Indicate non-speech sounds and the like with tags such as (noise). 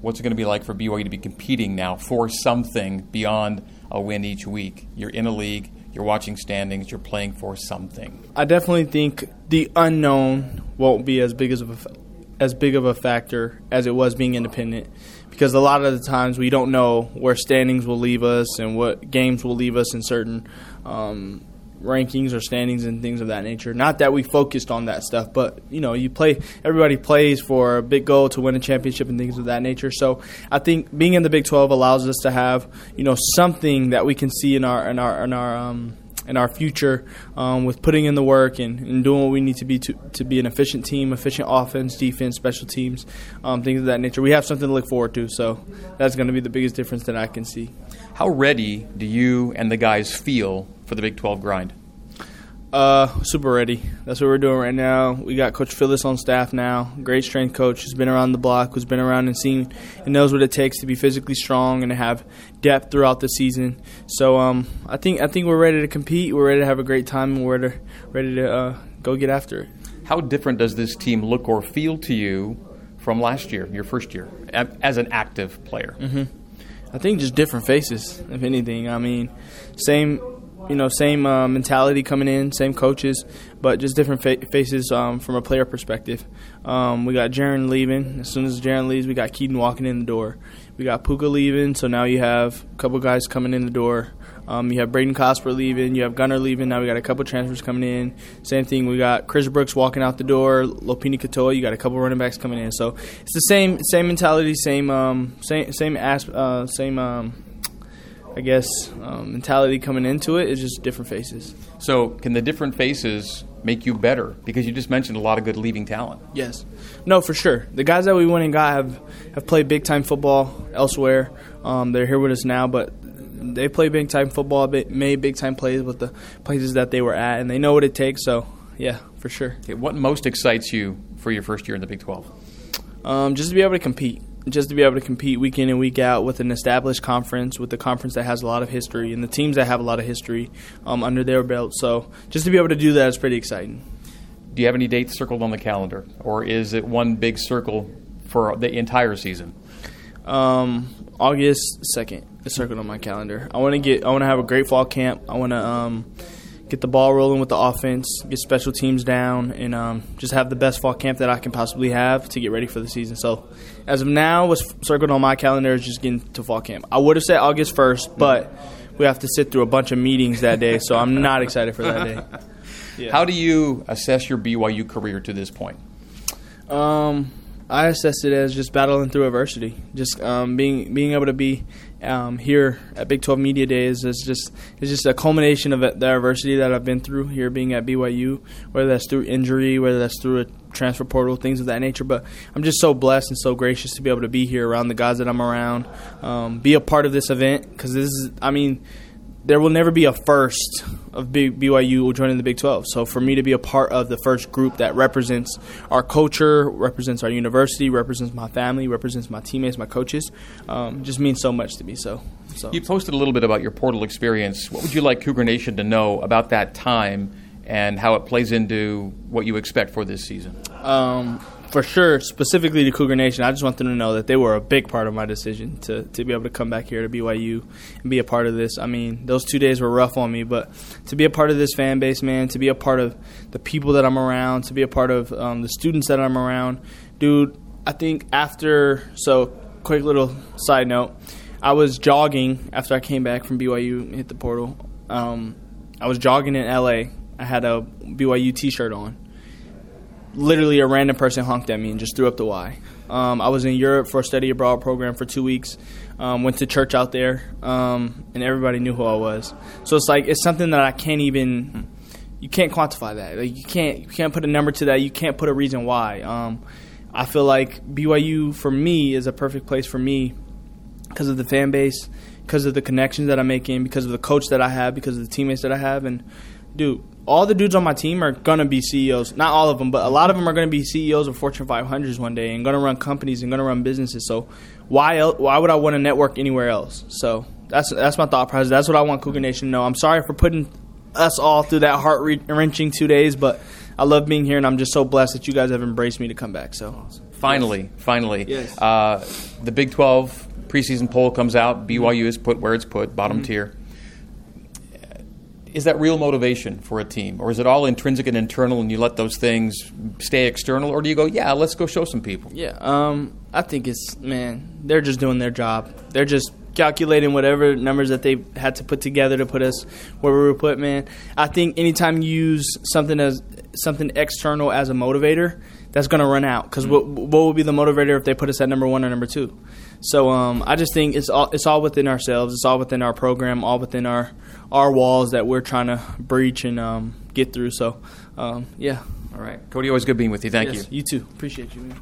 what's it going to be like for BYU to be competing now for something beyond a win each week? You're in a league, you're watching standings, you're playing for something. I definitely think the unknown won't be as big as a, as big of a factor as it was being independent because a lot of the times we don't know where standings will leave us and what games will leave us in certain um, rankings or standings and things of that nature. Not that we focused on that stuff, but you know, you play. Everybody plays for a big goal to win a championship and things of that nature. So I think being in the Big 12 allows us to have you know something that we can see in our in our in our um, in our future um, with putting in the work and, and, doing what we need to be to, to be an efficient team, efficient offense, defense, special teams, um, things of that nature. We have something to look forward to, so that's going to be the biggest difference that I can see. How ready do you and the guys feel for the Big 12 grind? Uh, super ready. That's what we're doing right now. We got Coach Phyllis on staff now. Great strength coach who's been around the block, who's been around and seen and knows what it takes to be physically strong and to have depth throughout the season. So um, I think I think we're ready to compete. We're ready to have a great time, and we're ready, ready to uh, go get after it. How different does this team look or feel to you from last year, your first year, as an active player? Mm-hmm. I think just different faces, if anything. I mean, same you know, same uh, mentality coming in, same coaches, but just different fa- faces um, from a player perspective. Um, we got Jaren leaving. As soon as Jaren leaves, we got Kedon walking in the door. We got Puka leaving, so now you have a couple guys coming in the door. Um, you have Braden Cosper leaving. You have Gunner leaving. Now we got a couple transfers coming in. Same thing. We got Chris Brooks walking out the door. Lopini Katoa. You got a couple running backs coming in. So it's the same same mentality, same um, same same uh, same um, I guess, um, mentality coming into it is just different faces. So, can the different faces make you better? Because you just mentioned a lot of good leaving talent. Yes, no, for sure. The guys that we went and got have have played big time football elsewhere. Um, they're here with us now, but they play big time football, made big time plays with the places that they were at, and they know what it takes. So, yeah, for sure. Okay, what most excites you for your first year in the Big Twelve? Um, just to be able to compete just to be able to compete week in and week out with an established conference, with a conference that has a lot of history and the teams that have a lot of history um, under their belt. So just to be able to do that is pretty exciting. Do you have any dates circled on the calendar, or is it one big circle for the entire season? Um, August second is circled on my calendar. I want to get. I want to have a great fall camp. I want to. Um, get the ball rolling with the offense, get special teams down, and um, just have the best fall camp that I can possibly have to get ready for the season. So, as of now, what's circled on my calendar is just getting to fall camp. I would have said August 1st, but we have to sit through a bunch of meetings that day, so I'm not excited for that day. (laughs) Yeah. How do you assess your BYU career to this point? Um, I assess it as just battling through adversity, just um, being being able to be um, here at Big 12 Media Days is just is just a culmination of the adversity that I've been through here, being at BYU. Whether that's through injury, whether that's through a transfer portal, things of that nature. But I'm just so blessed and so gracious to be able to be here around the guys that I'm around, um, be a part of this event because this is, I mean there will never be a first of BYU joining the Big 12. So for me to be a part of the first group that represents our culture, represents our university, represents my family, represents my teammates, my coaches, um, just means so much to me. So, so, you posted a little bit about your portal experience. What would you like Cougar Nation to know about that time and how it plays into what you expect for this season? Um, for sure, specifically to Cougar Nation, I just want them to know that they were a big part of my decision to, to be able to come back here to BYU and be a part of this. I mean, those two days were rough on me, but to be a part of this fan base, man, to be a part of the people that I'm around, to be a part of um, the students that I'm around, dude, I think after, so quick little side note, I was jogging after I came back from BYU hit the portal. Um, I was jogging in LA. I had a BYU t shirt on literally a random person honked at me and just threw up the Y. Um, I was in Europe for a study abroad program for two weeks. Um, went to church out there, um, and everybody knew who I was. So it's like it's something that I can't even. You can't quantify that. Like you can't you can't put a number to that. You can't put a reason why. Um, I feel like BYU for me is a perfect place for me because of the fan base, because of the connections that I'm making, because of the coach that I have, because of the teammates that I have, and dude, all the dudes on my team are gonna be CEOs. Not all of them, but a lot of them are gonna be CEOs of Fortune 500s one day and gonna run companies and gonna run businesses. So why el- why would I want to network anywhere else? So that's that's my thought process. That's what I want Cougar Nation to know. I'm sorry for putting us all through that heart wrenching two days, but I love being here, and I'm just so blessed that you guys have embraced me to come back. So Finally, finally. Yes. Uh, the Big 12 preseason poll comes out. BYU is put where it's put, bottom Mm-hmm. tier. Is that real motivation for a team? Or is it all intrinsic and internal and you let those things stay external? Or do you go, yeah, let's go show some people? Yeah, um, I think it's man, they're just doing their job. They're just calculating whatever numbers that they had to put together to put us where we were put. Man, I think anytime you use something as something external as a motivator, that's going to run out. Because what what will be the motivator if they put us at number one or number two? So um, I just think it's all it's all within ourselves. It's all within our program, all within our our walls that we're trying to breach and um, get through. So um, yeah, All right. Kody, always good being with you. Thank Yes, you. You too. Appreciate you, man.